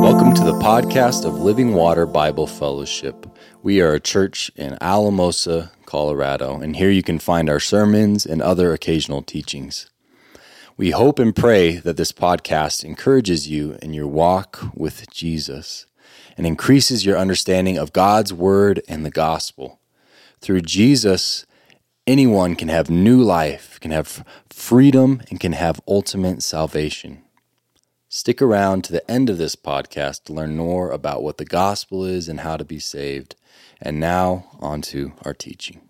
Welcome to the podcast of Living Water Bible Fellowship. We are a church in Alamosa, Colorado, and here you can find our sermons and other occasional teachings. We hope and pray that this podcast encourages you in your walk with Jesus and increases your understanding of God's Word and the gospel. Through Jesus, anyone can have new life, can have freedom, and can have ultimate salvation. Stick around to the end of this podcast to learn more about what the gospel is and how to be saved. And now, on to our teaching.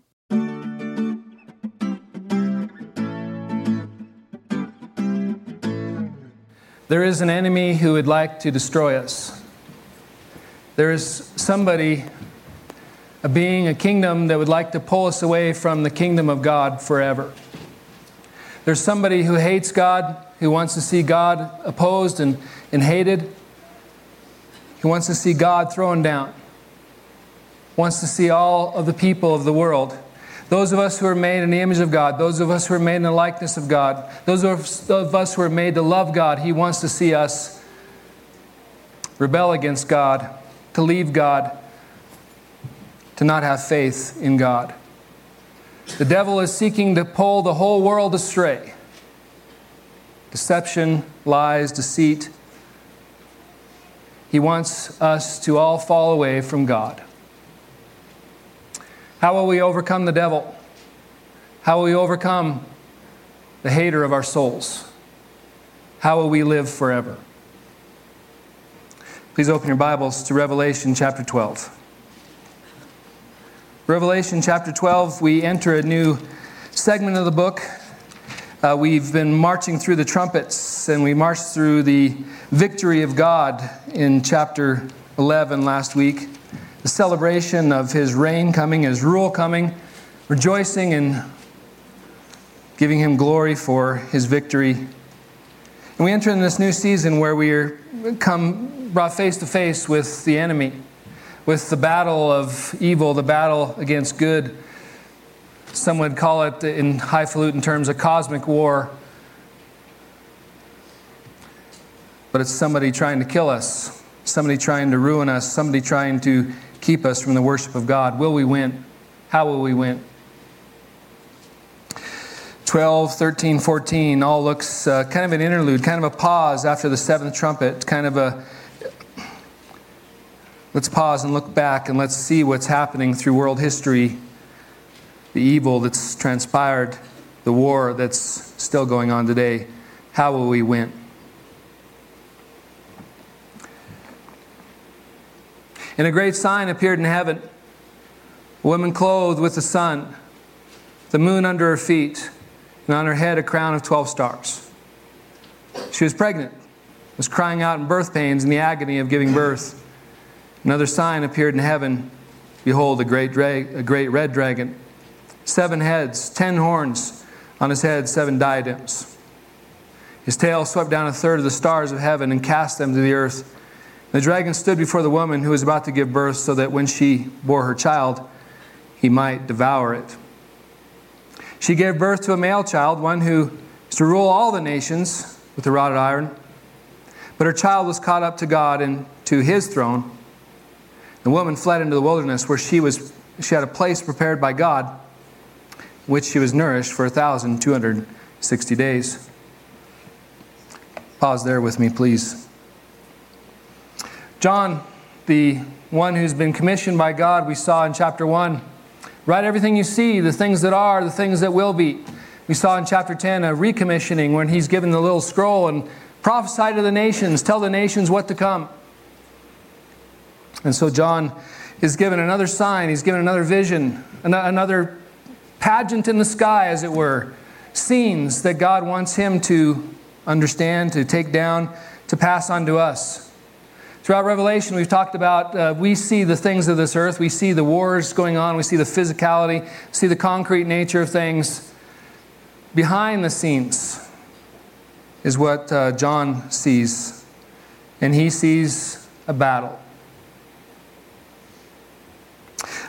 There is an enemy who would like to destroy us. There is somebody, being, a kingdom that would like to pull us away from the kingdom of God forever. There's somebody who hates God, who wants to see God opposed and, and hated. He wants to see God thrown down. Wants to see all of the people of the world. Those of us who are made in the image of God, those of us who are made in the likeness of God, those of us who are made to love God, He wants to see us rebel against God, to leave God, to not have faith in God. The devil is seeking to pull the whole world astray deception, lies, deceit. He wants us to all fall away from God. How will we overcome the devil? How will we overcome the hater of our souls? How will we live forever? Please open your Bibles to Revelation chapter 12. Revelation chapter 12, we enter a new segment of the book uh, we've been marching through the trumpets and we marched through the victory of God in chapter 11 last week. The celebration of his reign coming, his rule coming, rejoicing and giving him glory for his victory. And we enter in this new season where we are come brought face to face with the enemy, with the battle of evil, the battle against good some would call it, in highfalutin terms, a cosmic war. But it's somebody trying to kill us, somebody trying to ruin us, somebody trying to keep us from the worship of God. Will we win? How will we win? 12, 13, 14 all looks uh, kind of an interlude, kind of a pause after the seventh trumpet, kind of a let's pause and look back and let's see what's happening through world history the evil that's transpired, the war that's still going on today, how will we win? And a great sign appeared in heaven a woman clothed with the sun, the moon under her feet, and on her head a crown of 12 stars. She was pregnant, was crying out in birth pains in the agony of giving birth. Another sign appeared in heaven Behold, a great, dra- a great red dragon seven heads, ten horns on his head, seven diadems. His tail swept down a third of the stars of heaven and cast them to the earth. The dragon stood before the woman who was about to give birth, so that when she bore her child, he might devour it. She gave birth to a male child, one who is to rule all the nations with a rod of iron. But her child was caught up to God and to his throne. The woman fled into the wilderness where she, was, she had a place prepared by God which she was nourished for 1,260 days. Pause there with me, please. John, the one who's been commissioned by God, we saw in chapter 1. Write everything you see, the things that are, the things that will be. We saw in chapter 10 a recommissioning when he's given the little scroll and prophesy to the nations, tell the nations what to come. And so John is given another sign, he's given another vision, another pageant in the sky, as it were, scenes that God wants him to understand, to take down, to pass on to us. Throughout Revelation, we've talked about uh, we see the things of this earth, we see the wars going on, we see the physicality, see the concrete nature of things. Behind the scenes is what uh, John sees, and he sees a battle.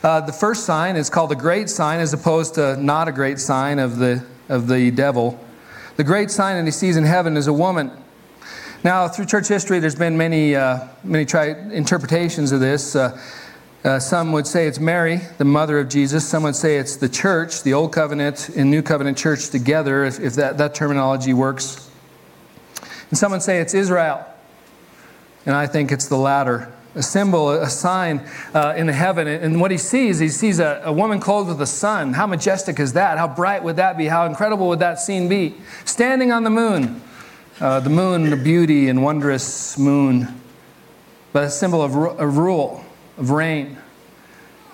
Uh, the first sign is called the great sign as opposed to not a great sign of the, of the devil. The great sign that he sees in heaven is a woman Now, through church history, there's been many, uh, many tri- interpretations of this. Uh, uh, some would say it's Mary, the mother of Jesus. Some would say it's the church, the Old Covenant and New Covenant church together, if, if that, that terminology works. And some would say it's Israel. And I think it's the latter. A symbol, a sign uh, in the heaven. And what he sees, he sees a, a woman clothed with the sun. How majestic is that? How bright would that be? How incredible would that scene be? Standing on the moon uh, the moon, the beauty and wondrous moon, but a symbol of, of rule, of reign.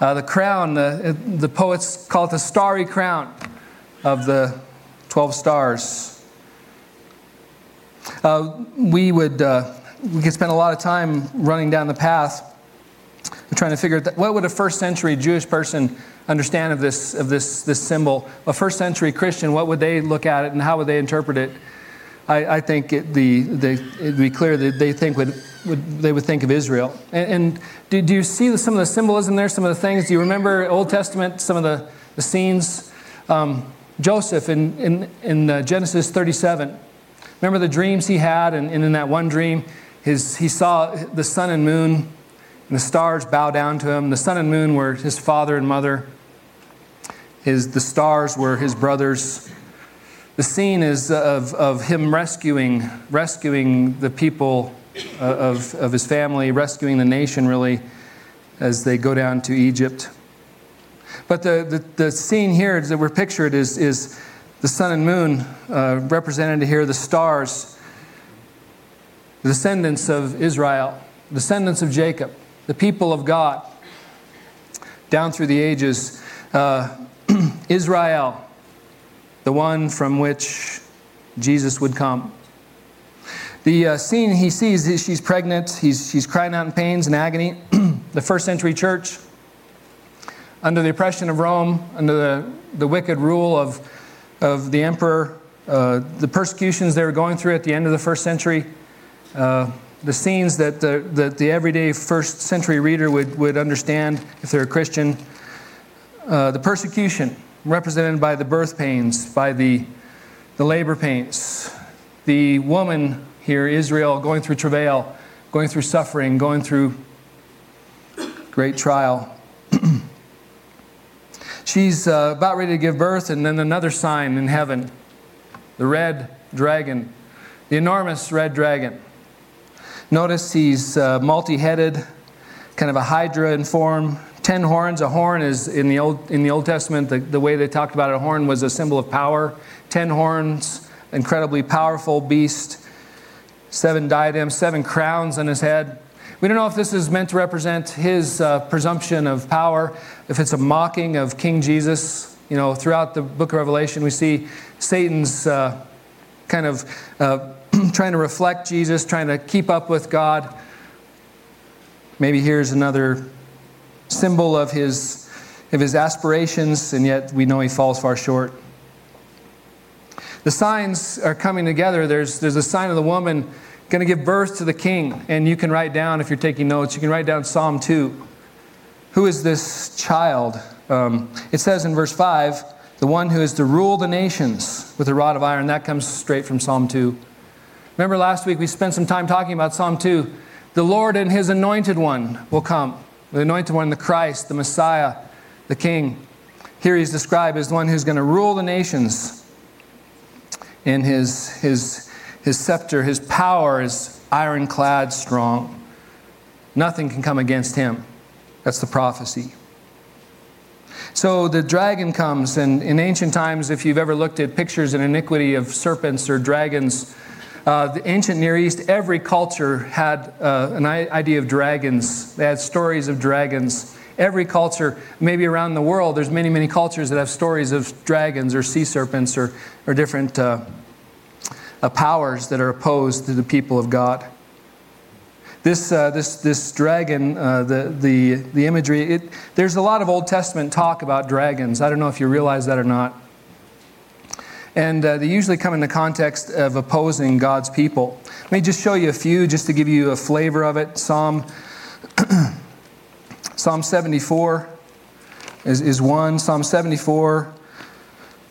Uh, the crown, the, the poets call it the starry crown of the 12 stars. Uh, we would uh, we could spend a lot of time running down the path trying to figure out what would a first century Jewish person understand of this of this this symbol. A first century Christian, what would they look at it and how would they interpret it? I, I think it, the, the, it'd be clear that they think would, would they would think of Israel. And, and do, do, you see some of the symbolism there? Some of the things? Do you remember Old Testament? Some of the, the scenes. Um, Joseph in, in, in uh, Genesis 37. Remember the dreams he had, and, and in that one dream, his, he saw the sun and moon, and the stars bow down to him. The sun and moon were his father and mother. His, the stars were his brothers. The scene is of, of him rescuing, rescuing the people uh, of, of his family, rescuing the nation, really, as they go down to Egypt. But the, the, the scene here that we're pictured is, is the sun and moon, uh, represented here, the stars, the descendants of Israel, descendants of Jacob, the people of God, down through the ages. Uh, Israel, the one from which Jesus would come. The uh, scene he sees is she's pregnant, he's, she's crying out in pains and agony. the first century church, under the oppression of Rome, under the, the wicked rule of, of the emperor, uh, the persecutions they were going through at the end of the first century, uh, the scenes that the, that the everyday first century reader would, would understand if they're a Christian, uh, the persecution represented by the birth pains, by the, the labor pains. The woman here, Israel, going through travail, going through suffering, going through great trial. She's uh, about ready to give birth, and then another sign in heaven the red dragon, the enormous red dragon. Notice he's uh, multi headed, kind of a hydra in form, ten horns. A horn is in the Old, in the Old Testament, the, the way they talked about it, a horn was a symbol of power. Ten horns, incredibly powerful beast. Seven diadems, seven crowns on his head. We don't know if this is meant to represent his uh, presumption of power, if it's a mocking of King Jesus. You know, throughout the book of Revelation, we see Satan's uh, kind of uh, trying to reflect Jesus, trying to keep up with God. Maybe here's another symbol of his, of his aspirations, and yet we know he falls far short. The signs are coming together. There's, there's a sign of the woman going to give birth to the king. And you can write down, if you're taking notes, you can write down Psalm 2. Who is this child? Um, it says in verse 5, the one who is to rule the nations with a rod of iron. That comes straight from Psalm 2. Remember last week we spent some time talking about Psalm 2. The Lord and his anointed one will come the anointed one, the Christ, the Messiah, the King. Here he's described as the one who's going to rule the nations. In his, his, his scepter, his power is ironclad strong. Nothing can come against him. That's the prophecy. So the dragon comes, and in ancient times, if you've ever looked at pictures in iniquity of serpents or dragons, uh, the ancient Near East, every culture had uh, an idea of dragons. They had stories of dragons. Every culture, maybe around the world, there's many, many cultures that have stories of dragons or sea serpents or, or different uh, uh powers that are opposed to the people of God. This, uh, this, this dragon, uh, the, the, the imagery, it, there's a lot of Old Testament talk about dragons. I don't know if you realize that or not. And uh, they usually come in the context of opposing God's people. Let me just show you a few just to give you a flavor of it. Psalm, Psalm 74 is, is one. Psalm 74,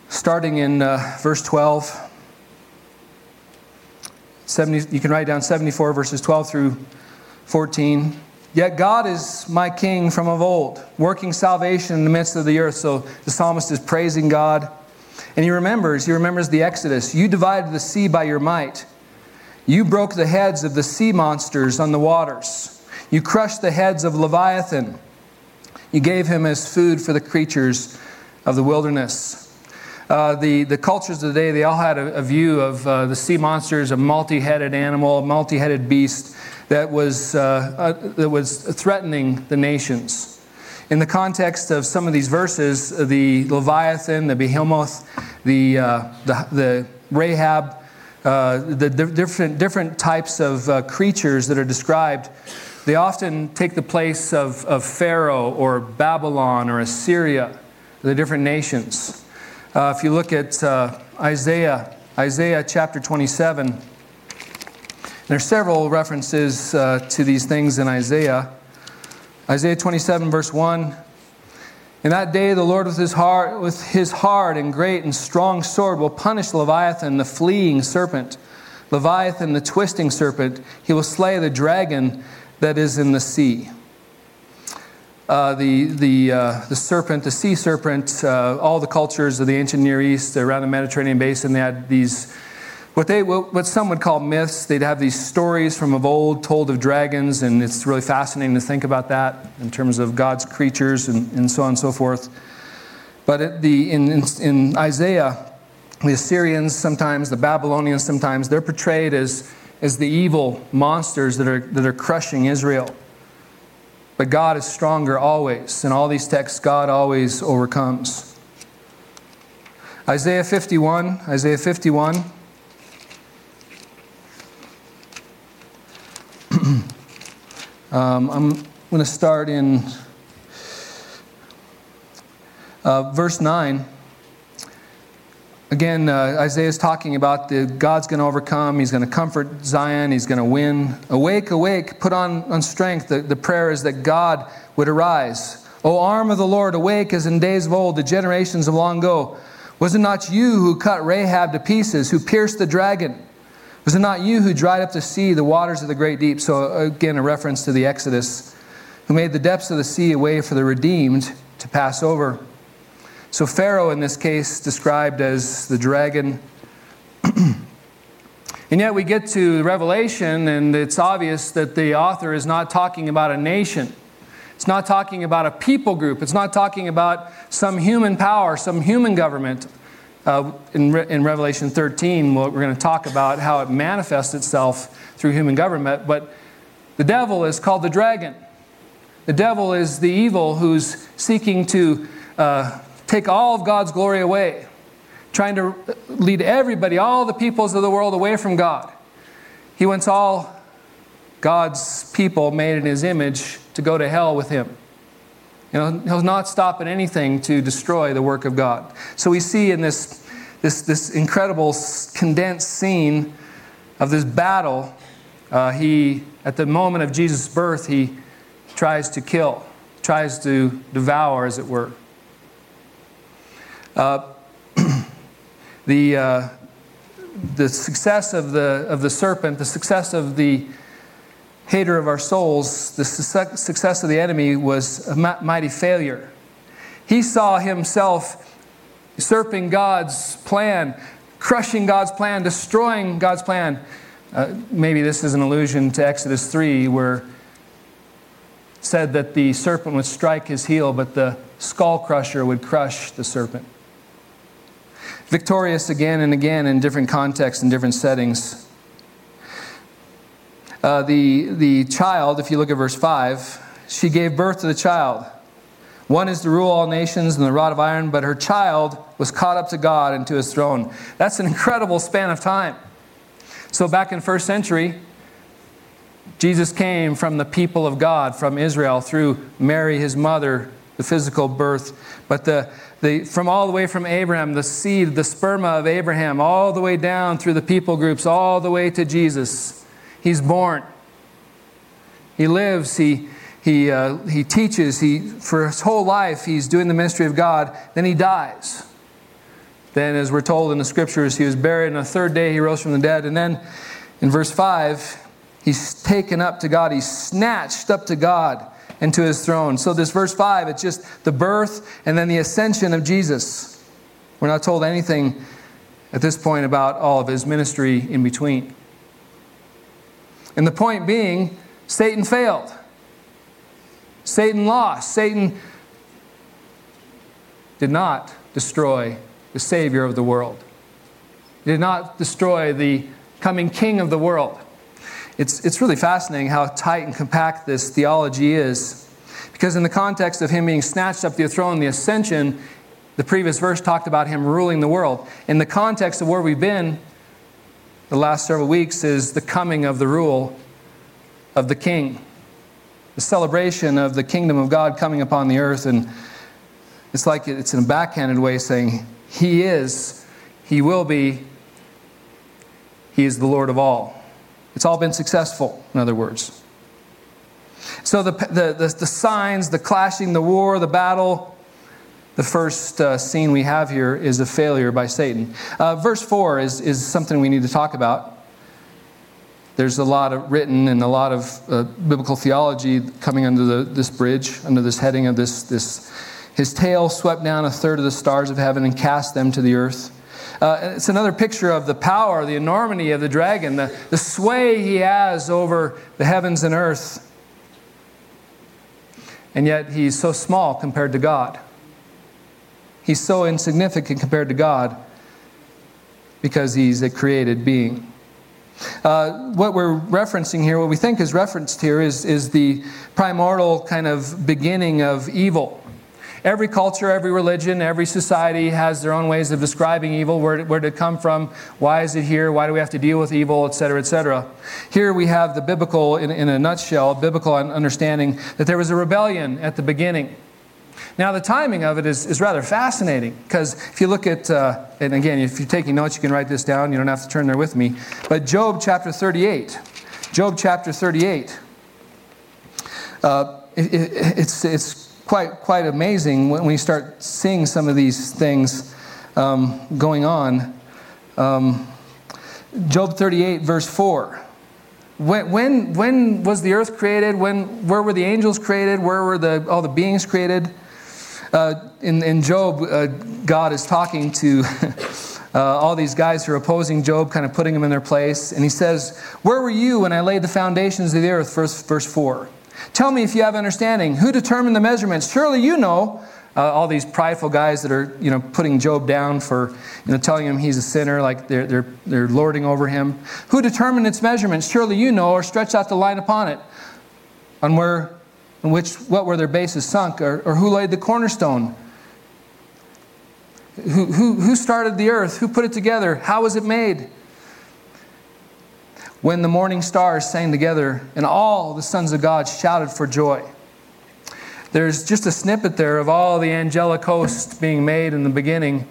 starting in uh, verse 12, 70, you can write down 74 verses 12 through 14. Yet God is my king from of old, working salvation in the midst of the earth. So the psalmist is praising God. And he remembers, he remembers the Exodus. You divided the sea by your might. You broke the heads of the sea monsters on the waters. You crushed the heads of Leviathan. You gave him as food for the creatures of the wilderness. Uh, the, the cultures of the day, they all had a, a view of uh, the sea monsters, a multi headed animal, a multi headed beast that was, uh, uh, that was threatening the nations. In the context of some of these verses, the Leviathan, the Behemoth, the, uh, the, the, Rahab, uh, the different, different types of uh, creatures that are described, they often take the place of, of Pharaoh or Babylon or Assyria, the different nations. Uh, if you look at Isaiah, Isaiah chapter 27, there are several references uh, to these things in Isaiah. Isaiah 27, verse 1. In that day, the Lord with his, heart, with his hard and great and strong sword will punish Leviathan, the fleeing serpent, Leviathan, the twisting serpent. He will slay the dragon that is in the sea. Uh, the, the, uh, the serpent, the sea serpent, uh, all the cultures of the ancient Near East around the Mediterranean basin, they had these what, they, what some would call myths. They'd have these stories from of old told of dragons, and it's really fascinating to think about that in terms of God's creatures and, and so on and so forth. But the, in, in, in Isaiah, the Assyrians sometimes, the Babylonians sometimes, they're portrayed as, as the evil monsters that are, that are crushing Israel. But God is stronger always. In all these texts, God always overcomes. Isaiah 51, Isaiah 51. Um, I'm going to start in uh, verse 9. Again, uh, Isaiah is talking about the God's going to overcome. He's going to comfort Zion. He's going to win. Awake, awake, put on, on strength. The, the prayer is that God would arise. O arm of the Lord, awake as in days of old, the generations of long ago. Was it not you who cut Rahab to pieces, who pierced the dragon? Was it not you who dried up the sea, the waters of the great deep? So, again, a reference to the Exodus, who made the depths of the sea a way for the redeemed to pass over. So, Pharaoh, in this case, described as the dragon. and yet, we get to Revelation, and it's obvious that the author is not talking about a nation. It's not talking about a people group. It's not talking about some human power, some human government. Uh, in, Re- in Revelation 13, we're going to talk about how it manifests itself through human government. But the devil is called the dragon. The devil is the evil who's seeking to uh, take all of God's glory away, trying to lead everybody, all the peoples of the world, away from God. He wants all God's people made in his image to go to hell with him. He'll not stop at anything to destroy the work of God. So we see in this, this, this incredible condensed scene of this battle, uh, he, at the moment of Jesus' birth, he tries to kill, tries to devour, as it were. Uh, the, uh, the success of the, of the serpent, the success of the hater of our souls, the success of the enemy was a mighty failure. He saw himself usurping God's plan, crushing God's plan, destroying God's plan. Uh, maybe this is an allusion to Exodus 3, where said that the serpent would strike his heel, but the skull crusher would crush the serpent. Victorious again and again in different contexts and different settings. Uh, the, the child, if you look at verse 5, she gave birth to the child. One is to rule all nations and the rod of iron, but her child was caught up to God and to his throne. That's an incredible span of time. So, back in first century, Jesus came from the people of God, from Israel, through Mary, his mother, the physical birth. But the, the, from all the way from Abraham, the seed, the sperma of Abraham, all the way down through the people groups, all the way to Jesus He's born. He lives, he, he, uh, he teaches, he, for his whole life, he's doing the ministry of God. Then he dies. Then, as we're told in the scriptures, he was buried, and the third day he rose from the dead. And then In verse 5, he's taken up to God, he's snatched up to God and to his throne. So, this verse 5, it's just the birth and then the ascension of Jesus. We're not told anything at this point about all of his ministry in between. And the point being, Satan failed. Satan lost. Satan did not destroy the Savior of the world, he did not destroy the coming King of the world. It's, it's really fascinating how tight and compact this theology is. Because in the context of him being snatched up to the throne, the ascension, the previous verse talked about him ruling the world. In the context of where we've been the last several weeks is the coming of the rule of the king, the celebration of the kingdom of God coming upon the earth. And it's like it's in a backhanded way saying, He is, He will be, He is the Lord of all. It's all been successful, in other words. So the, the, the, the signs, the clashing, the war, the battle, the first uh, scene we have here is a failure by Satan. Uh, verse 4 is, is something we need to talk about. There's a lot of written and a lot of uh, biblical theology coming under the, this bridge, under this heading of this, this. His tail swept down a third of the stars of heaven and cast them to the earth. Uh, it's another picture of the power, the enormity of the dragon, the, the sway he has over the heavens and earth. And yet he's so small compared to God. He's so insignificant compared to God because he's a created being. Uh, what we're referencing here, what we think is referenced here, is, is the primordial kind of beginning of evil. Every culture, every religion, every society has their own ways of describing evil. Where, where did it come from? Why is it here? Why do we have to deal with evil, etc., etc. Here we have the biblical, in, in a nutshell, biblical understanding that there was a rebellion at the beginning. Now, the timing of it is, is rather fascinating because if you look at, uh, and again, if you're taking notes, you can write this down. You don't have to turn there with me. But Job chapter 38. Job chapter 38. Uh, it, it, it's, it's quite, quite amazing when we start seeing some of these things um, going on. Um, Job 38, verse 4. When, when, when was the earth created? When, where were the angels created? Where were the, all the beings created? Uh, in, in Job, uh, God is talking to uh, all these guys who are opposing Job, kind of putting them in their place. And he says, Where were you when I laid the foundations of the earth? Verse, verse 4. Tell me if you have understanding. Who determined the measurements? Surely you know. Uh, all these prideful guys that are, you know, putting Job down for, you know, telling him he's a sinner, like they're, they're, they're lording over him. Who determined its measurements? Surely you know, or stretched out the line upon it. On where, on which, what were their bases sunk, or, or who laid the cornerstone? Who, who, who started the earth? Who put it together? How was it made? when the morning stars sang together and all the sons of God shouted for joy. There's just a snippet there of all the angelic hosts being made in the beginning.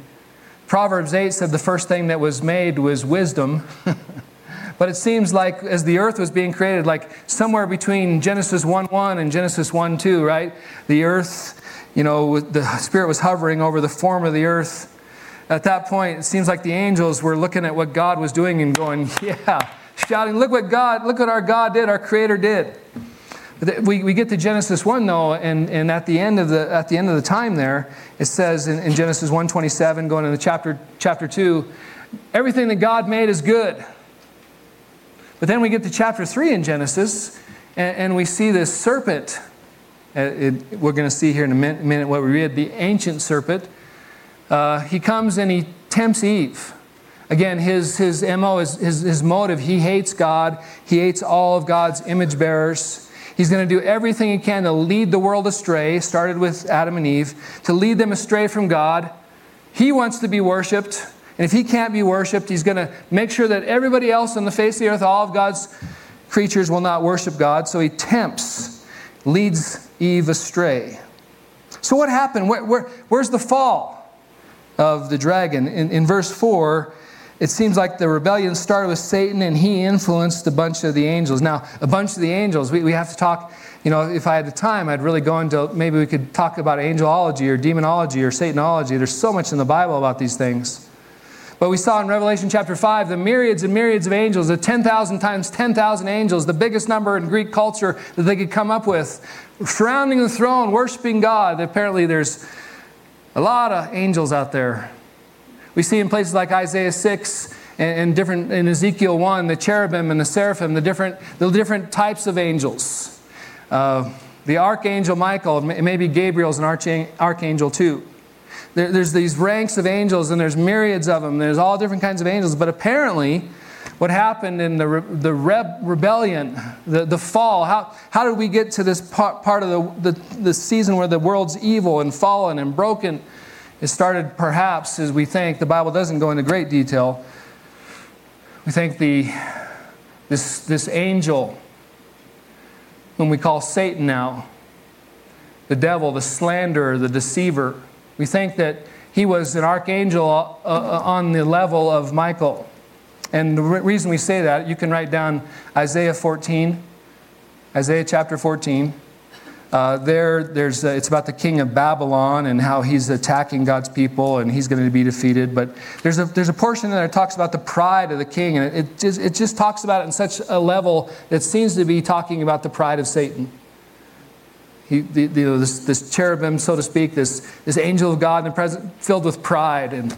Proverbs 8 said the first thing that was made was wisdom. but it seems like as the earth was being created, like somewhere between Genesis 1 1 and Genesis 1 2, right? The earth, you know, the Spirit was hovering over the form of the earth. At that point, it seems like the angels were looking at what God was doing and going, yeah shouting, Look what God, look what our God did, our Creator did. We, we get to Genesis 1 though, and, and at, the end of the, at the end of the time there, it says in, in Genesis 1.27, going into chapter, chapter 2, everything that God made is good. But then we get to chapter 3 in Genesis, and, and we see this serpent. Uh, it, we're going to see here in a minute what we read, the ancient serpent. Uh, he comes and he tempts Eve. Again, his, his MO, his, his, his motive, he hates God. He hates all of God's image bearers. He's going to do everything he can to lead the world astray, started with Adam and Eve, to lead them astray from God. He wants to be worshiped. And if he can't be worshiped, he's going to make sure that everybody else on the face of the earth, all of God's creatures, will not worship God. So he tempts, leads Eve astray. So what happened? Where, where, where's the fall of the dragon? In, in verse 4, it seems like the rebellion started with Satan and he influenced a bunch of the angels. Now, a bunch of the angels, we, we have to talk, you know, if I had the time, I'd really go into maybe we could talk about angelology or demonology or Satanology. There's so much in the Bible about these things. But we saw in Revelation chapter 5 the myriads and myriads of angels, the 10,000 times 10,000 angels, the biggest number in Greek culture that they could come up with, surrounding the throne, worshiping God. Apparently, there's a lot of angels out there. We see in places like Isaiah 6 and, different in Ezekiel 1, the cherubim and the seraphim, the different, the different types of angels. Uh, the archangel Michael, maybe Gabriel's an archangel too. There, there's these ranks of angels, and there's myriads of them. There's all different kinds of angels. But apparently, what happened in the, the reb, rebellion, the, the fall, how, how did we get to this part, part of the, the, the season where the world's evil and fallen and broken? It started perhaps, as we think, the Bible doesn't go into great detail. We think the, this, this angel, whom we call Satan now, the devil, the slanderer, the deceiver, we think that he was an archangel uh, uh, on the level of Michael. And the reason we say that, you can write down Isaiah 14, Isaiah chapter 14. Uh, there, there's, uh, it's about the king of Babylon and how he's attacking God's people and he's going to be defeated. But there's a, there's a portion there that talks about the pride of the king, and it, it, just, it just talks about it in such a level that seems to be talking about the pride of Satan. He, the, the, this, this, cherubim, so to speak, this, this angel of God in the present, filled with pride. And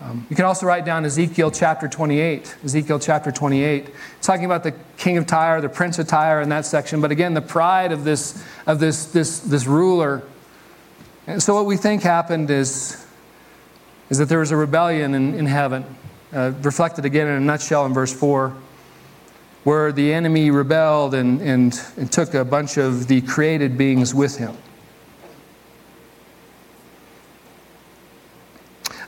um, you can also write down Ezekiel chapter 28. Ezekiel chapter 28. It's talking about the king of Tyre, the prince of Tyre in that section. But again, the pride of this, of this, this, this ruler. And so what we think happened is, is that there was a rebellion in, in heaven, uh, reflected again in a nutshell in verse 4 where the enemy rebelled and, and, and took a bunch of the created beings with him.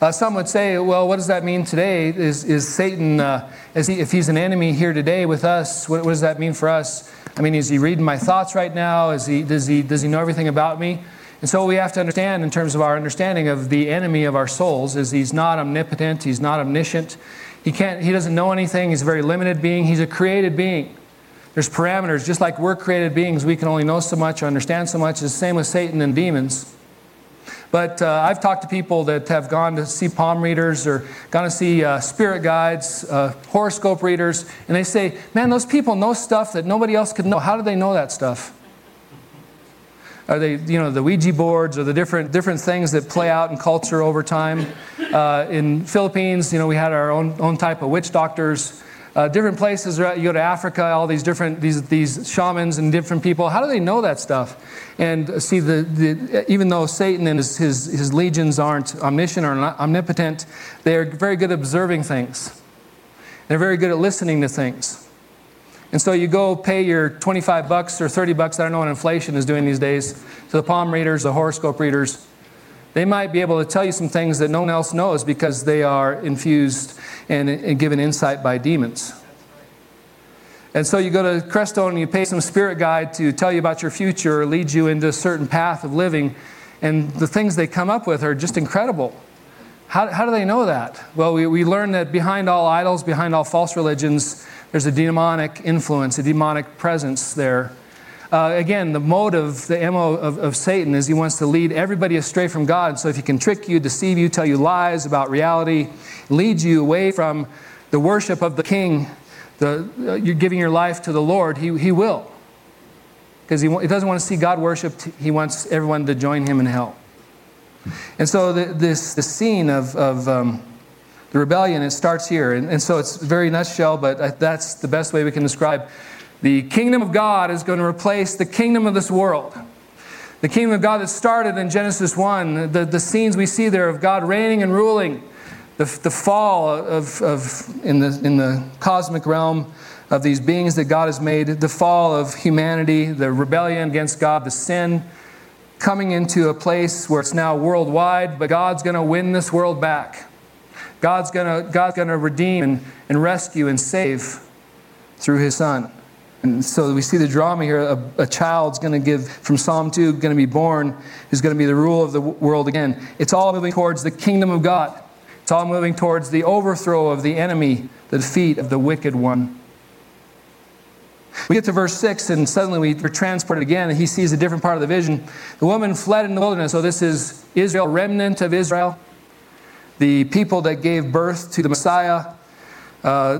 Uh, some would say, well, what does that mean today? Is, is Satan, uh, is he, if he's an enemy here today with us, what, what, does that mean for us? I mean, is he reading my thoughts right now? Is he, does, he, does he know everything about me? And so we have to understand, in terms of our understanding of the enemy of our souls, is he's not omnipotent, he's not omniscient, he, can't, he doesn't know anything. He's a very limited being. He's a created being. There's parameters. Just like we're created beings, we can only know so much or understand so much. It's the same with Satan and demons. But uh, I've talked to people that have gone to see palm readers or gone to see uh, spirit guides, uh, horoscope readers, and they say, Man, those people know stuff that nobody else could know. How do they know that stuff? Are they, you know, the Ouija boards or the different, different things that play out in culture over time? Uh, in Philippines, you know, we had our own, own type of witch doctors. Uh, different places, you go to Africa, all these different, these, these shamans and different people, how do they know that stuff? And see, the, the, even though Satan and his, his, his legions aren't omniscient or omnipotent, they're very good at observing things. They're very good at listening to things. And so you go pay your 25 bucks or 30 bucks, I don't know what inflation is doing these days, to the palm readers, the horoscope readers. They might be able to tell you some things that no one else knows because they are infused and, and given insight by demons. And so you go to Crestone and you pay some spirit guide to tell you about your future or lead you into a certain path of living. And the things they come up with are just incredible. How, how do they know that? Well, we, we learn that behind all idols, behind all false religions, there's a demonic influence, a demonic presence there. Uh, again, the motive, the MO of, of, Satan is he wants to lead everybody astray from God. So if he can trick you, deceive you, tell you lies about reality, lead you away from the worship of the king, the, uh, you're giving your life to the Lord, he, he will. Because he, he doesn't want to see God worshiped, he wants everyone to join him in hell. And so the, this the scene of, of um, the rebellion, it starts here. And, and so it's very nutshell, but that's the best way we can describe. The kingdom of God is going to replace the kingdom of this world. The kingdom of God that started in Genesis 1, the, the scenes we see there of God reigning and ruling, the, the fall of, of in, the, in the cosmic realm of these beings that God has made, the fall of humanity, the rebellion against God, the sin, coming into a place where it's now worldwide, but God's going to win this world back. God's going God's gonna redeem and, and rescue and save through his son. And so we see the drama here. A, a child's going to give, from Psalm 2, going to be born, who's going to be the rule of the world again. It's all moving towards the kingdom of God. It's all moving towards the overthrow of the enemy, the defeat of the wicked one. We get to verse 6, and suddenly we, are transported again, and he sees a different part of the vision. The woman fled in the wilderness. So, this is Israel, remnant of Israel. The people that gave birth to the Messiah. Uh,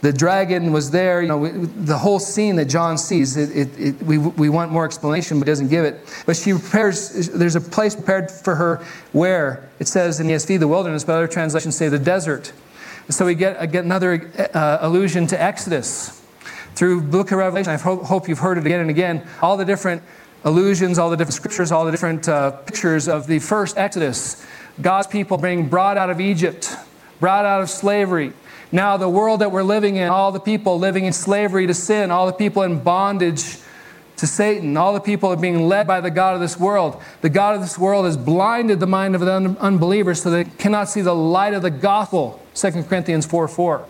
the dragon was there. You know, we, the whole scene that John sees, it, it, it, we, we want more explanation, but doesn't give it. But she prepares, there's a place prepared for her where it says in the ESV, the wilderness, but other translations say the desert. So we get, get another uh, allusion to Exodus. Through book of Revelation, I hope, hope you've heard it again and again, all the different allusions, all the different scriptures, all the different uh, pictures of the first Exodus. God's people being brought out of Egypt, brought out of slavery, now, the world that we're living in, all the people living in slavery to sin, all the people in bondage to Satan, all the people are being led by the God of this world. The God of this world has blinded the mind of the unbelievers so they cannot see the light of the gospel. 2 Corinthians 4 4.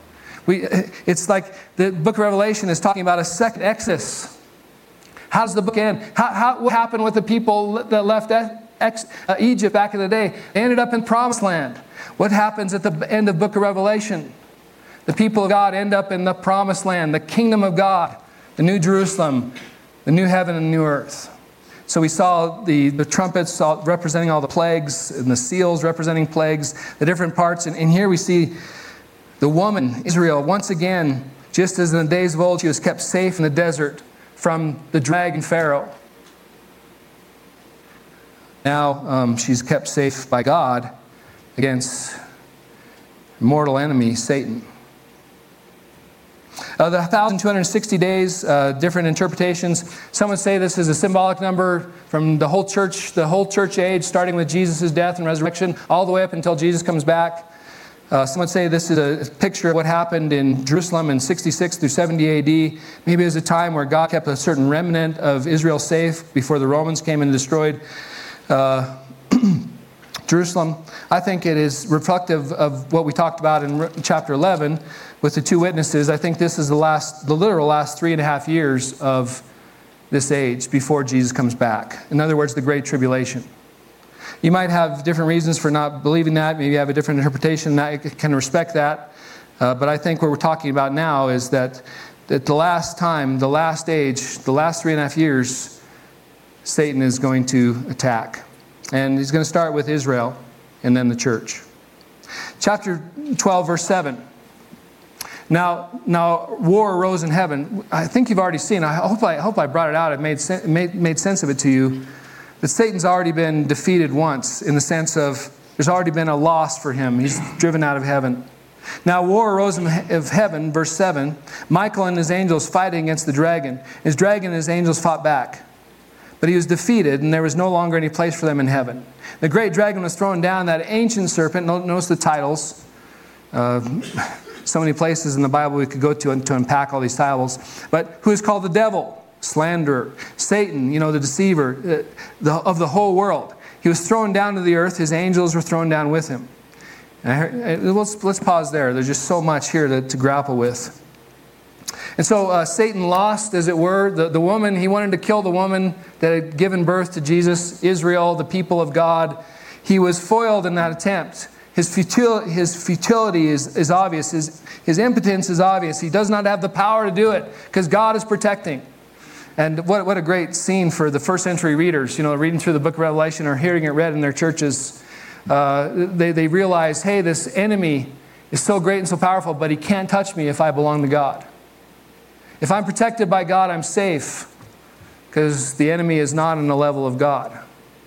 We, it's like the book of Revelation is talking about a second Exodus. How does the book end? How, how, what happened with the people that left Ex, uh, Egypt back in the day? They ended up in promised land. What happens at the end of book of Revelation? The people of God end up in the promised land, the kingdom of God, the new Jerusalem, the new heaven and new earth. So we saw the, the trumpets representing all the plagues and the seals representing plagues, the different parts. And, and here we see the woman, Israel, once again, just as in the days of old, she was kept safe in the desert from the dragon Pharaoh. Now um, she's kept safe by God against mortal enemy, Satan. Uh, the 1,260 days, uh, different interpretations. Some would say this is a symbolic number from the whole church, the whole church age, starting with Jesus' death and resurrection, all the way up until Jesus comes back. Uh, some would say this is a picture of what happened in Jerusalem in 66 through 70 AD. Maybe it was a time where God kept a certain remnant of Israel safe before the Romans came and destroyed uh, Jerusalem. I think it is reflective of what we talked about in chapter 11 with the two witnesses. I think this is the last, the literal last three and a half years of this age before Jesus comes back. In other words, the Great Tribulation. You might have different reasons for not believing that. Maybe you have a different interpretation. I can respect that. Uh, but I think what we're talking about now is that, that the last time, the last age, the last three and a half years, Satan is going to attack. And he's going to start with Israel and then the church. Chapter 12, verse 7. Now, now war arose in heaven. I think you've already seen. I hope I, hope I brought it out. It made, made, made sense of it to you. That Satan's already been defeated once in the sense of there's already been a loss for him. He's driven out of heaven. Now war arose in of heaven, verse 7. Michael and his angels fighting against the dragon. His dragon and his angels fought back. But he was defeated, and there was no longer any place for them in heaven. The great dragon was thrown down, that ancient serpent. Notice the titles. Uh, so many places in the Bible we could go to to unpack all these titles. But who is called the devil, slanderer, Satan, you know, the deceiver uh, the, of the whole world. He was thrown down to the earth. His angels were thrown down with him. Heard, uh, let's, let's pause there. There's just so much here to, to grapple with. And so uh, Satan lost, as it were, the, the woman. He wanted to kill the woman that had given birth to Jesus, Israel, the people of God. He was foiled in that attempt. His, futil- his futility is, is obvious, his, his impotence is obvious. He does not have the power to do it because God is protecting. And what, what a great scene for the first century readers, you know, reading through the book of Revelation or hearing it read in their churches. Uh, they, they realize, hey, this enemy is so great and so powerful, but he can't touch me if I belong to God. If I'm protected by God, I'm safe because the enemy is not on the level of God.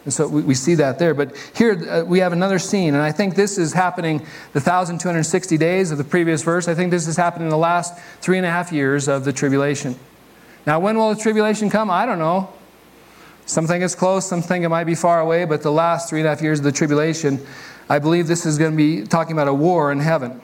And so we, see that there. But here uh, we have another scene, and I think this is happening the 1,260 days of the previous verse. I think this is happening in the last three and a half years of the tribulation. Now, when will the tribulation come? I don't know. Some think it's close, some think it might be far away, but the last three and a half years of the tribulation, I believe this is going to be talking about a war in heaven.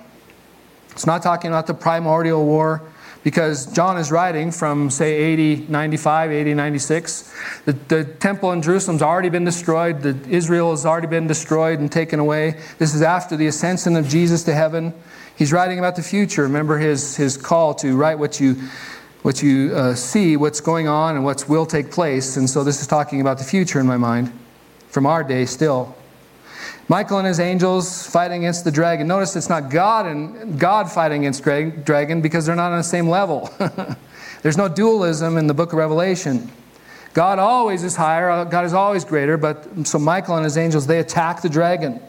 It's not talking about the primordial war because John is writing from, say, AD 95, AD 96. The, the temple in Jerusalem's already been destroyed. The, Israel has already been destroyed and taken away. This is after the ascension of Jesus to heaven. He's writing about the future. Remember his, his call to write what you, what you uh, see, what's going on, and what will take place. And so this is talking about the future in my mind from our day still. Michael and his angels fighting against the dragon. Notice it's not God and God fighting against dragon because they're not on the same level. There's no dualism in the book of Revelation. God always is higher, uh, God is always greater, but so Michael and his angels, they attack the dragon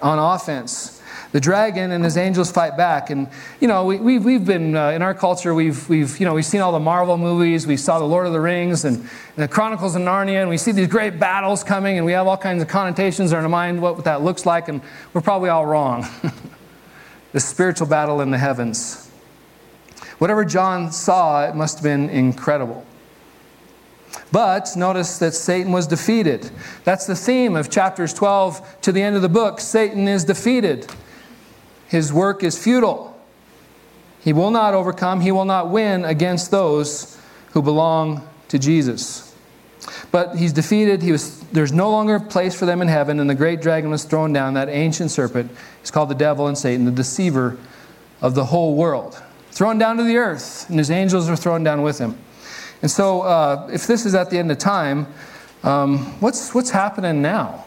on offense. The dragon and his angels fight back. And, you know, we, we've, we've been, uh, in our culture, we've, we've, you know, we've seen all the Marvel movies. We saw the Lord of the Rings and, and the Chronicles of Narnia, and we see these great battles coming, and we have all kinds of connotations in our mind what that looks like, and we're probably all wrong. the spiritual battle in the heavens. Whatever John saw, it must have been incredible. But notice that Satan was defeated. That's the theme of chapters 12 to the end of the book. Satan is defeated. His work is futile. He will not overcome, he will not win against those who belong to Jesus. But he's defeated. He was, there's no longer a place for them in heaven, and the great dragon was thrown down. That ancient serpent is called the devil and Satan, the deceiver of the whole world. Thrown down to the earth, and his angels are thrown down with him. And so, uh, if this is at the end of time, um, what's, what's happening now?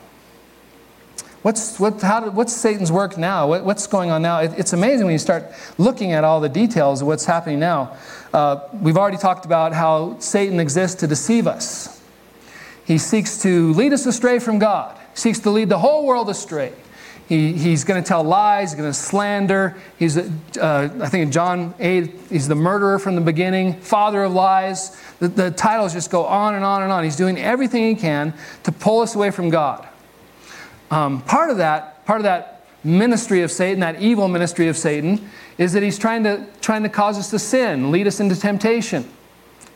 What's, what, how, what's Satan's work now? What, what's going on now? It, it's amazing when you start looking at all the details of what's happening now. Uh, we've already talked about how Satan exists to deceive us. He seeks to lead us astray from God, he seeks to lead the whole world astray. He, he's going to tell lies, he's going to slander. He's, uh, I think in John 8, he's the murderer from the beginning, father of lies. The, the titles just go on and on and on. He's doing everything he can to pull us away from God. Um, part of that, part of that ministry of Satan, that evil ministry of Satan, is that he's trying to trying to cause us to sin, lead us into temptation.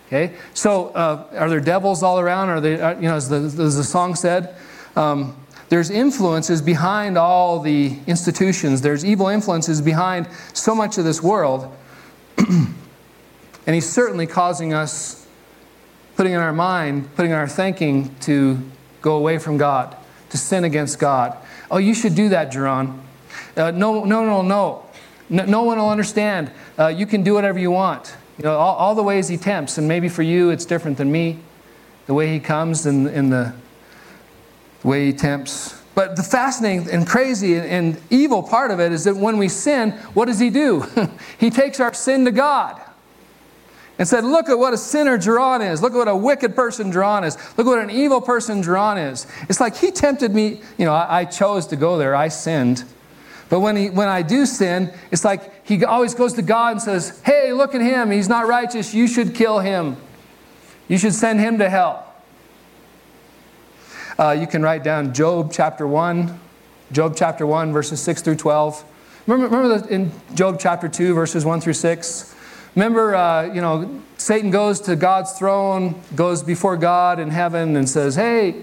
Okay, so uh, are there devils all around? Are they, uh, you know, as the, as the song said, um, there's influences behind all the institutions. There's evil influences behind so much of this world, and he's certainly causing us, putting in our mind, putting in our thinking to go away from God to sin against God. Oh, you should do that, Jeron. Uh, no, no, no, no, no. No one will understand. Uh, you can do whatever you want. You know, all, all, the ways he tempts, and maybe for you it's different than me, the way he comes and, in the, the way he tempts. But the fascinating and crazy and, and evil part of it is that when we sin, what does he do? he takes our sin to God and said, Look at what a sinner Jeron is. Look at what a wicked person Jeron is. Look at what an evil person Jeron is. It's like he tempted me. You know, I, I chose to go there, I sinned. But when, he, when I do sin, it's like he always goes to God and says, Hey, look at him. He's not righteous. You should kill him. You should send him to hell. Uh, you can write down Job chapter 1, Job chapter 1, verses 6 through 12. Remember, remember in Job chapter 2, verses 1 through 6? Remember, uh, you know, Satan goes to God's throne, goes before God in heaven, and says, "Hey,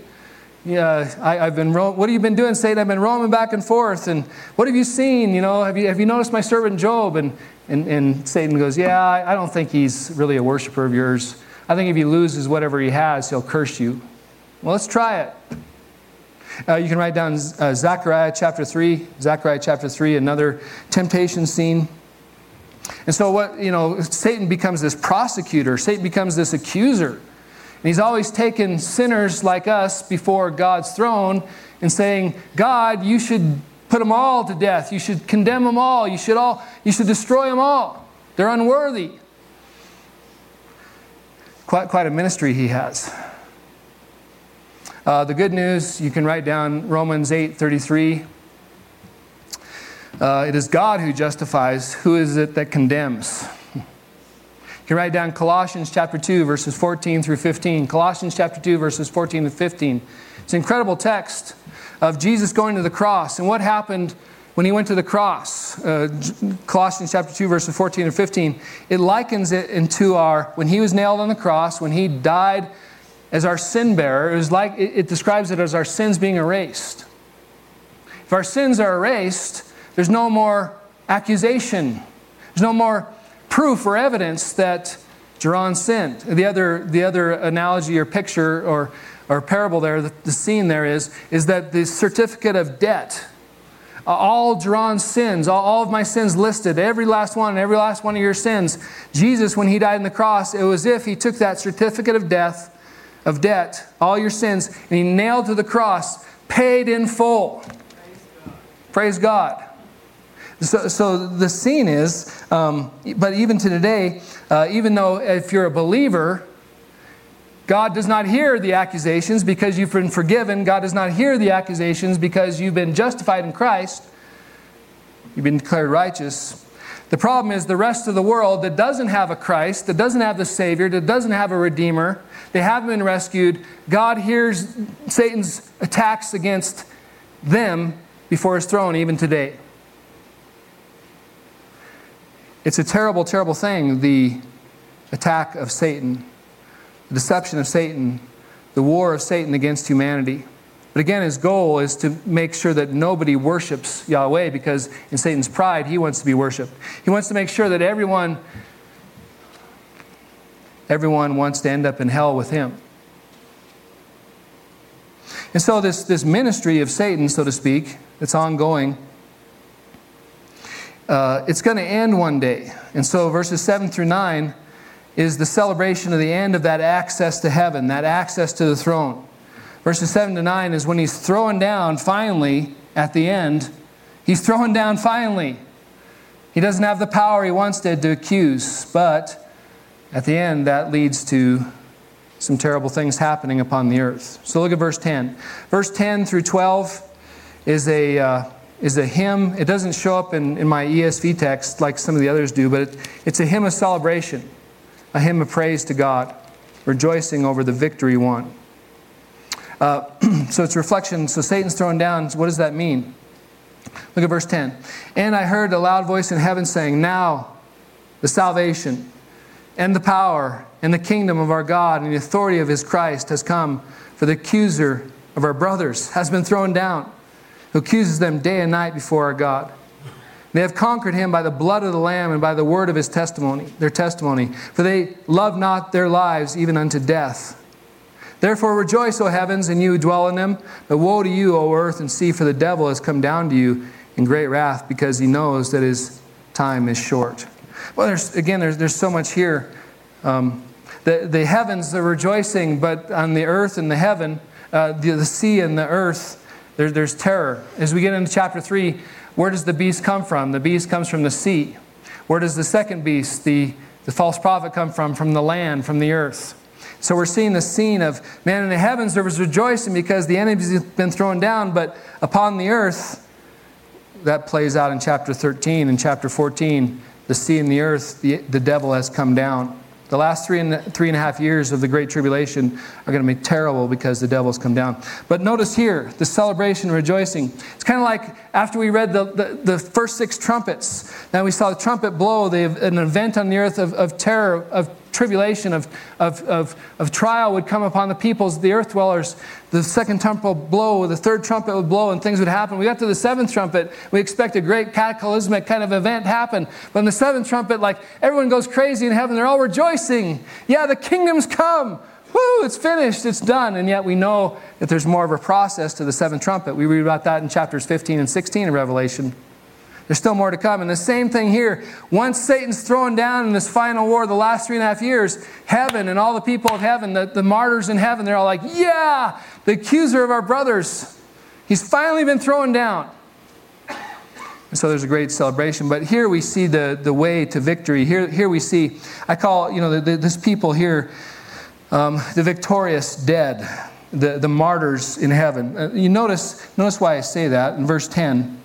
yeah, I, have been. Ro- what have you been doing, Satan? I've been roaming back and forth, and what have you seen? You know, have you have you noticed my servant Job?" And and, and Satan goes, "Yeah, I, I don't think he's really a worshiper of yours. I think if he loses whatever he has, he'll curse you." Well, let's try it. Uh, you can write down uh, Zechariah chapter 3, Zechariah chapter 3, another temptation scene. And so what, you know, Satan becomes this prosecutor, Satan becomes this accuser. And he's always taken sinners like us before God's throne and saying, God, you should put them all to death. You should condemn them all. You should all you should destroy them all. They're unworthy. Quite, quite a ministry he has. Uh, the good news, you can write down Romans 8 33. Uh, it is God who justifies. Who is it that condemns? You can write down Colossians chapter 2, verses 14 through 15. Colossians chapter 2, verses 14 to 15. It's an incredible text of Jesus going to the cross and what happened when he went to the cross. Uh, Colossians chapter 2, verses 14 and 15. It likens it into our, when he was nailed on the cross, when he died as our sin bearer, it, was like, it, it describes it as our sins being erased. If our sins are erased, there's no more accusation. There's no more proof or evidence that Jeron sinned. The other, the other analogy or picture or, or parable there, the, the scene there is, is that the certificate of debt, all Jeron's sins, all, all of my sins listed, every last one, every last one of your sins, Jesus, when he died on the cross, it was as if he took that certificate of death, of debt, all your sins, and he nailed to the cross, paid in full. Praise God. Praise God. So, so the scene is, um, but even to today, uh, even though if you're a believer, God does not hear the accusations because you've been forgiven. God does not hear the accusations because you've been justified in Christ. You've been declared righteous. The problem is the rest of the world that doesn't have a Christ, that doesn't have the Savior, that doesn't have a Redeemer, they haven't been rescued. God hears Satan's attacks against them before his throne, even today. It's a terrible, terrible thing, the attack of Satan, the deception of Satan, the war of Satan against humanity. But again, his goal is to make sure that nobody worships Yahweh because in Satan's pride, he wants to be worshiped. He wants to make sure that everyone everyone wants to end up in hell with him. And so this, this ministry of Satan, so to speak, that's ongoing, uh, it's going to end one day. And so verses 7 through 9 is the celebration of the end of that access to heaven, that access to the throne. Verses 7 to 9 is when he's throwing down finally at the end. He's throwing down finally. He doesn't have the power he once did to accuse, but at the end, that leads to some terrible things happening upon the earth. So look at verse 10. Verse 10 through 12 is a, uh, is a hymn. It doesn't show up in, in my ESV text like some of the others do, but it, it's a hymn of celebration, a hymn of praise to God, rejoicing over the victory won. Uh, so it's reflection. So Satan's thrown down. What does that mean? Look at verse 10. And I heard a loud voice in heaven saying, Now the salvation and the power and the kingdom of our God and the authority of his Christ has come, for the accuser of our brothers has been thrown down, who accuses them day and night before our God. They have conquered him by the blood of the Lamb and by the word of his testimony, their testimony, for they love not their lives even unto death. Therefore rejoice, O heavens, and you who dwell in them. But woe to you, O earth and sea, for the devil has come down to you in great wrath, because he knows that his time is short. Well, there's, again, there's, there's so much here. Um, the, the heavens are rejoicing, but on the earth and the heaven, uh, the, the sea and the earth, there, there's terror. As we get into chapter 3, where does the beast come from? The beast comes from the sea. Where does the second beast, the, the false prophet, come from? From the land, from the earth. So we're seeing the scene of, man, in the heavens there was rejoicing because the enemy's been thrown down, but upon the earth, that plays out in chapter 13 and chapter 14 the sea and the earth, the, the devil has come down. The last three and, three and a half years of the Great Tribulation are going to be terrible because the devil's come down. But notice here, the celebration, rejoicing. It's kind of like after we read the, the, the first six trumpets, then we saw the trumpet blow, the, an event on the earth of, of terror, of tribulation, of, of, of, of trial would come upon the peoples, the earth dwellers. The second trumpet would blow, the third trumpet would blow, and things would happen. We got to the seventh trumpet, we expect a great cataclysmic kind of event happen. But in the seventh trumpet, like everyone goes crazy in heaven, they're all rejoicing. Yeah, the kingdom's come. Woo, it's finished, it's done. And yet we know that there's more of a process to the seventh trumpet. We read about that in chapters 15 and 16 of Revelation. There's still more to come. And the same thing here. Once Satan's thrown down in this final war, the last three and a half years, heaven and all the people of heaven, the, the martyrs in heaven, they're all like, yeah, the accuser of our brothers, he's finally been thrown down. And so there's a great celebration. But here we see the, the way to victory. Here, here we see, I call, you know, the, the, this people here, um, the victorious dead, the, the martyrs in heaven. Uh, you notice, notice why I say that in verse 10.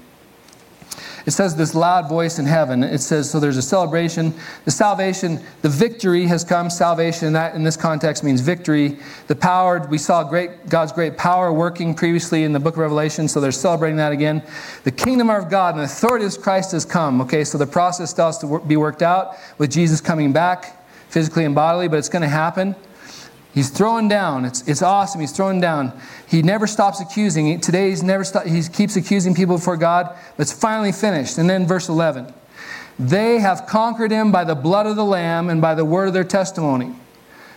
It says this loud voice in heaven. It says, so there's a celebration. The salvation, the victory has come. Salvation in, that, in this context means victory. The power, we saw great, God's great power working previously in the book of Revelation, so they're celebrating that again. The kingdom of God and the authority of Christ has come. Okay, so the process still has to be worked out with Jesus coming back physically and bodily, but it's going to happen. He's throwing down. It's, it's awesome. He's throwing down. He never stops accusing. Today, he's never stop, he keeps accusing people before God, but it's finally finished. And then verse 11 They have conquered him by the blood of the Lamb and by the word of their testimony.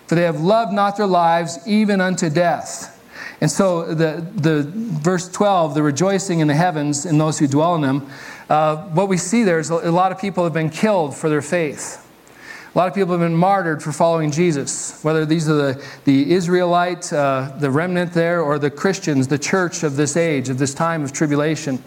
For they have loved not their lives even unto death. And so, the, the verse 12, the rejoicing in the heavens in those who dwell in them, uh, what we see there is a lot of people have been killed for their faith. A lot of people have been martyred for following Jesus, whether these are the, the Israelite, uh, the remnant there, or the Christians, the church of this age, of this time of tribulation.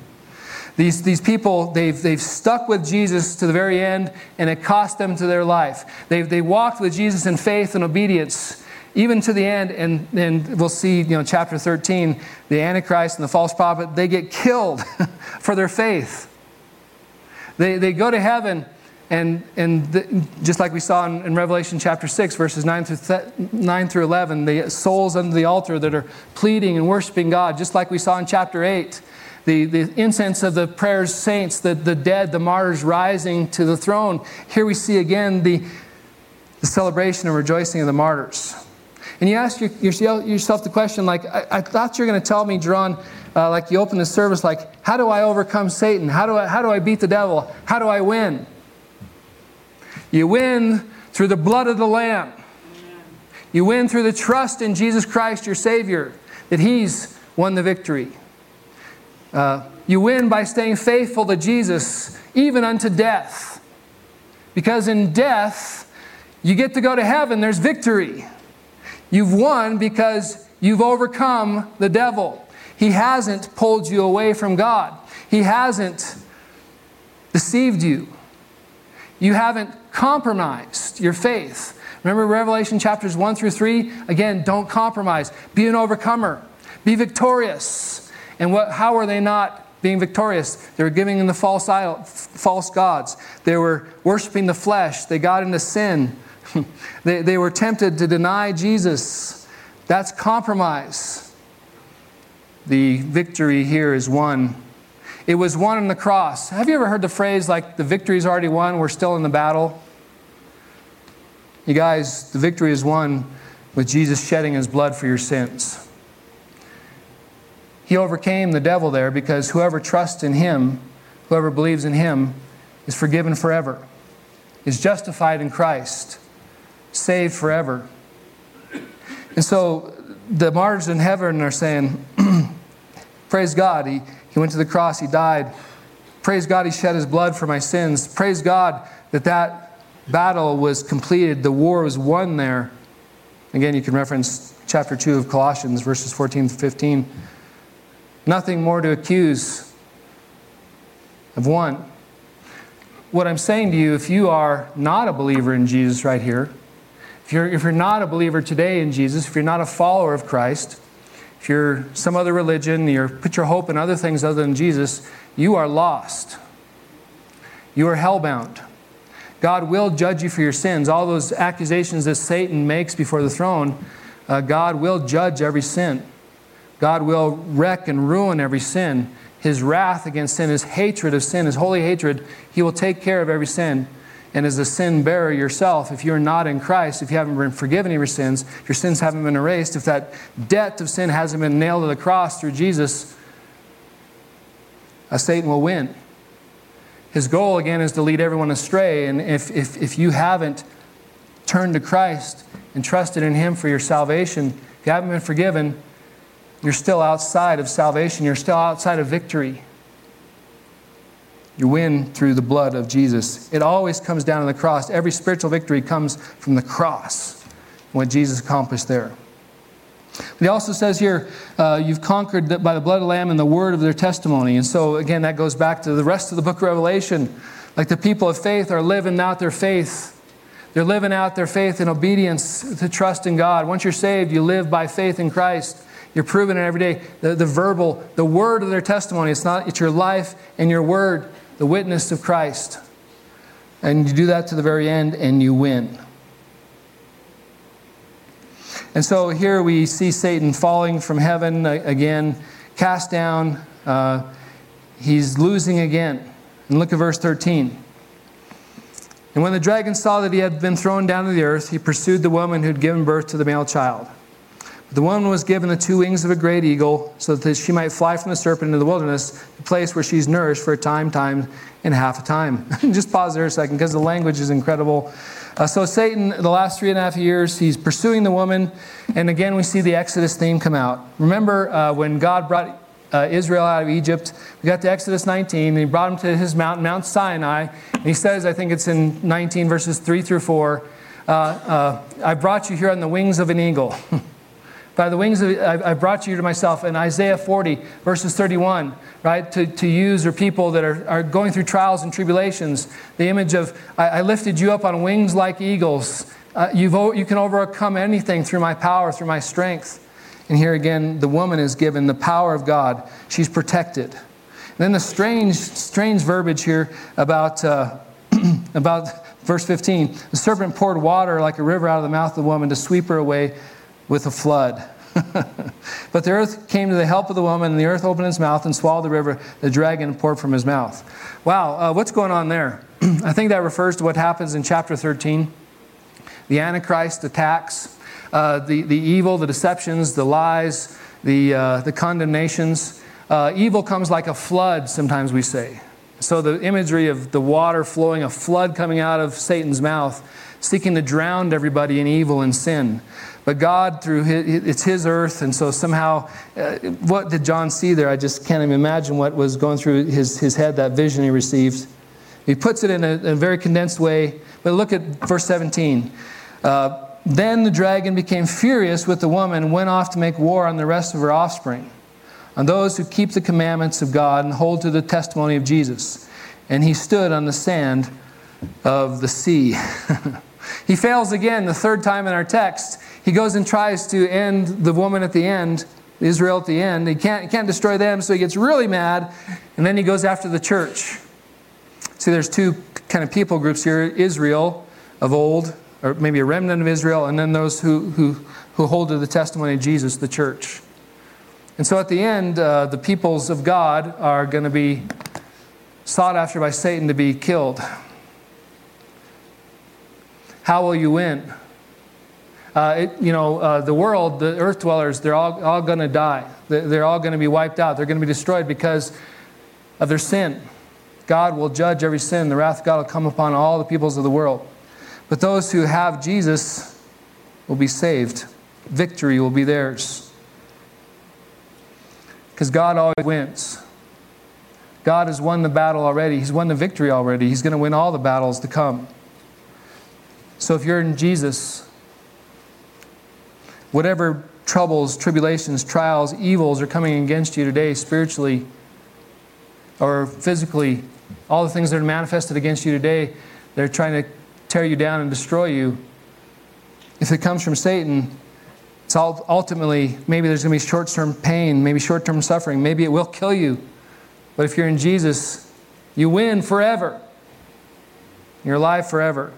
These, these people, they've, they've stuck with Jesus to the very end, and it cost them to their life. They've, they walked with Jesus in faith and obedience, even to the end, and, and we'll see, you know, chapter 13, the Antichrist and the false prophet, they get killed for their faith. They, they go to heaven, and, and the, just like we saw in, in, Revelation chapter 6, verses 9 through, th- 9 through 11, the souls under the altar that are pleading and worshiping God, just like we saw in chapter 8 the, the incense of the prayers saints, the, the dead, the martyrs rising to the throne. Here we see again the, the celebration and rejoicing of the martyrs. And you ask your, yourself the question, like, I, I thought you were going to tell me, John, uh, like you open the service, like, how do I overcome Satan? How do I, how do I beat the devil? How do I win? You win through the blood of the Lamb. You win through the trust in Jesus Christ, your Savior, that He's won the victory. Uh, you win by staying faithful to Jesus, even unto death. Because in death, you get to go to heaven, there's victory. You've won because you've overcome the devil. He hasn't pulled you away from God, He hasn't deceived you. You haven't compromised your faith. Remember Revelation chapters 1 through 3? Again, don't compromise. Be an overcomer. Be victorious. And what, how are they not being victorious? They were giving in the false, idol, false gods. They were worshiping the flesh. They got into sin. they, they were tempted to deny Jesus. That's compromise. The victory here is won. It was won on the cross. Have you ever heard the phrase like, the victory's already won, we're still in the battle? You guys, the victory is won with Jesus shedding his blood for your sins. He overcame the devil there because whoever trusts in him, whoever believes in him, is forgiven forever, is justified in Christ, saved forever. And so the martyrs in heaven are saying, Praise God, he, he went to the cross, he died. Praise God, he shed his blood for my sins. Praise God that that battle was completed, the war was won there. Again, you can reference chapter 2 of Colossians, verses 14 to 15 nothing more to accuse of one. What I'm saying to you, if you are not a believer in Jesus right here, if you're, if you're not a believer today in Jesus, if you're not a follower of Christ, if you're some other religion, you put your hope in other things other than Jesus, you are lost. You are hellbound. God will judge you for your sins. All those accusations that Satan makes before the throne, uh, God will judge every sin. God will wreck and ruin every sin. His wrath against sin, his hatred of sin, his holy hatred, he will take care of every sin. And as a sin bearer yourself, if you're not in Christ, if you haven't been forgiven of your sins, your sins haven't been erased, if that debt of sin hasn't been nailed to the cross through Jesus, Satan will win. His goal, again, is to lead everyone astray. And if, if, if you haven't turned to Christ and trusted in Him for your salvation, if you haven't been forgiven, you're still outside of salvation. You're still outside of victory. You win through the blood of Jesus. It always comes down to the cross. Every spiritual victory comes from the cross, what Jesus accomplished there. But he also says here, uh, you've conquered by the blood of the Lamb and the word of their testimony. And so, again, that goes back to the rest of the book of Revelation. Like the people of faith are living out their faith. They're living out their faith in obedience to trust in God. Once you're saved, you live by faith in Christ. You're proving it every day. The, the verbal, the word of their testimony. It's not, it's your life and your word, the witness of Christ. And you do that to the very end and you win. And so here we see Satan falling from heaven again, cast down. Uh, he's losing again. And look at verse 13. And when the dragon saw that he had been thrown down to the earth, he pursued the woman who had given birth to the male child. The woman was given the two wings of a great eagle so that she might fly from the serpent into the wilderness, the place where she's nourished for a time, time, and half a time. Just pause there a second because the language is incredible. Uh, so, Satan, the last three and a half years, he's pursuing the woman. And again, we see the Exodus theme come out. Remember uh, when God brought uh, Israel out of Egypt? We got to Exodus 19, and he brought him to his mountain, Mount Sinai. And he says, I think it's in 19 verses 3 through 4, uh, uh, I brought you here on the wings of an eagle. By the wings of, I, I brought you to myself. In Isaiah 40, verses 31, right? To, to use or people that are, are going through trials and tribulations. The image of, I, I lifted you up on wings like eagles. uh, you've, you can overcome anything through my power, through my strength. And here again, the woman is given the power of God. She's protected. And then the strange, strange verbiage here about, uh, about verse 15 the serpent poured water like a river out of the mouth of the woman to sweep her away with a flood. but the earth came to the help of the woman, and the earth opened its mouth and swallowed the river the dragon poured from his mouth. Wow, uh, what's going on there? I think that refers to what happens in chapter 13. The Antichrist attacks, uh, the, the evil, the deceptions, the lies, the, uh, the condemnations. Uh, evil comes like a flood, sometimes we say. So the imagery of the water flowing, a flood coming out of Satan's mouth, seeking to drown everybody in evil and sin. But God, through his, it's His earth, and so somehow, uh, what did John see there? I just can't even imagine what was going through his, his head, that vision he received. He puts it in a, a very condensed way. But look at verse 17. Uh, then the dragon became furious with the woman and went off to make war on the rest of her offspring, on those who keep the commandments of God and hold to the testimony of Jesus. And he stood on the sand of the sea. he fails again the third time in our text. He goes and tries to end the woman at the end, Israel at the end. He can't, he can't destroy them, so he gets really mad, and then he goes after the church. See, there's two kind of people groups here Israel of old, or maybe a remnant of Israel, and then those who, who, who hold to the testimony of Jesus, the church. And so at the end, uh, the peoples of God are going to be sought after by Satan to be killed. How will you win? Uh, it, you know, uh, the world, the earth dwellers, they're all, all going to die. They're all going to be wiped out. They're going to be destroyed because of their sin. God will judge every sin. The wrath of God will come upon all the peoples of the world. But those who have Jesus will be saved. Victory will be theirs. Because God always wins. God has won the battle already. He's won the victory already. He's going to win all the battles to come. So if you're in Jesus, whatever troubles, tribulations, trials, evils are coming against you today, spiritually or physically, all the things that are manifested against you today, they're trying to tear you down and destroy you. If it comes from Satan, it's all ultimately maybe there's going to be short term pain, maybe short term suffering, maybe it will kill you. But if you're in Jesus, you win forever. You're alive forever.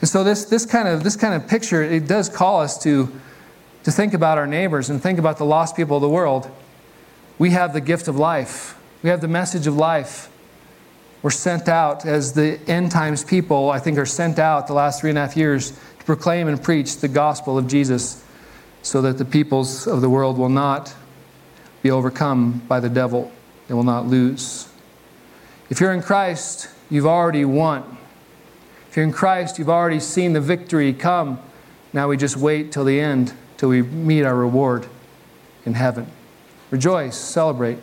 And so this, this, kind of, this kind of picture, it does call us to, to think about our neighbors and think about the lost people of the world. We have the gift of life. We have the message of life. We're sent out as the end times people, I think, are sent out the last three and a half years to proclaim and preach the gospel of Jesus so that the peoples of the world will not be overcome by the devil. They will not lose. If you're in Christ, you've already won. If you're in Christ, you've already seen the victory come. Now we just wait till the end, till we meet our reward in heaven. Rejoice, celebrate,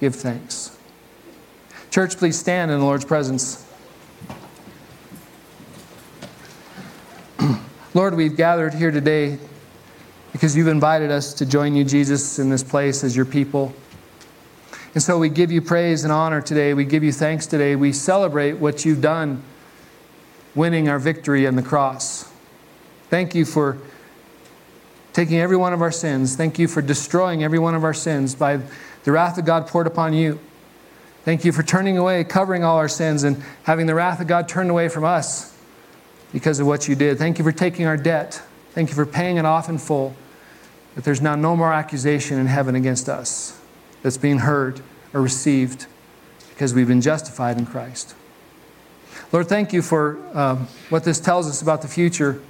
give thanks. Church, please stand in the Lord's presence. Lord, we've gathered here today because you've invited us to join you, Jesus, in this place as your people. And so we give you praise and honor today. We give you thanks today. We celebrate what you've done, winning our victory on the cross. Thank you for taking every one of our sins. Thank you for destroying every one of our sins by the wrath of God poured upon you. Thank you for turning away, covering all our sins, and having the wrath of God turned away from us because of what you did. Thank you for taking our debt. Thank you for paying it off in full. That there's now no more accusation in heaven against us that's being heard or received because we've been justified in Christ. Lord, thank you for um, what this tells us about the future.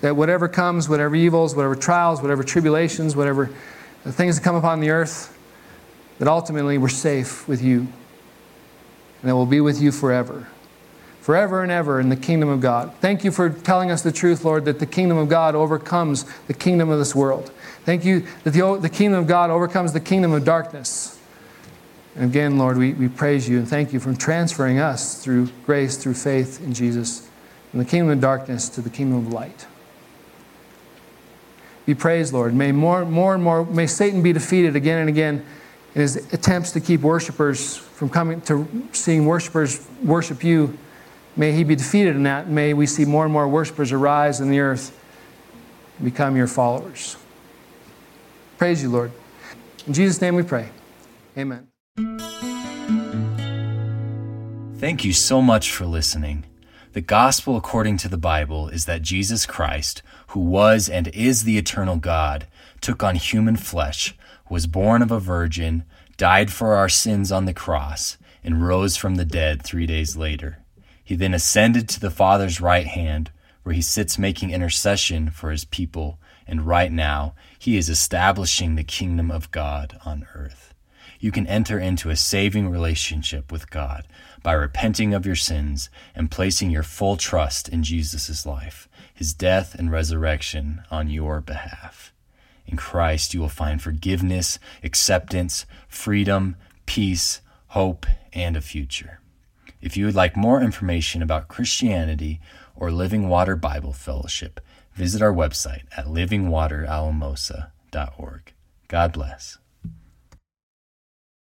That whatever comes, whatever evils, whatever trials, whatever tribulations, whatever things that come upon the earth, that ultimately we're safe with you and that we'll be with you forever. Forever and ever in the kingdom of God. Thank you for telling us the truth, Lord, that the kingdom of God overcomes the kingdom of this world. Thank you that the, the kingdom of God overcomes the kingdom of darkness. And again, Lord, we, we praise you and thank you for transferring us through grace, through faith in Jesus, from the kingdom of darkness to the kingdom of light. Be praised, Lord. May more, more and more, may Satan be defeated again and again in his attempts to keep worshipers from coming to seeing worshipers worship you. May he be defeated in that. May we see more and more worshipers arise in the earth and become your followers. Praise you, Lord. In Jesus' name we pray. Amen. Thank you so much for listening. The gospel according to the Bible is that Jesus Christ, who was and is the eternal God, took on human flesh, was born of a virgin, died for our sins on the cross, and rose from the dead three days later. He then ascended to the Father's right hand, where he sits making intercession for his people, and right now he is establishing the kingdom of God on earth. You can enter into a saving relationship with God by repenting of your sins and placing your full trust in Jesus' life, his death and resurrection on your behalf. In Christ, you will find forgiveness, acceptance, freedom, peace, hope, and a future. If you would like more information about Christianity or Living Water Bible Fellowship, visit our website at livingwateralamosa.org. God bless.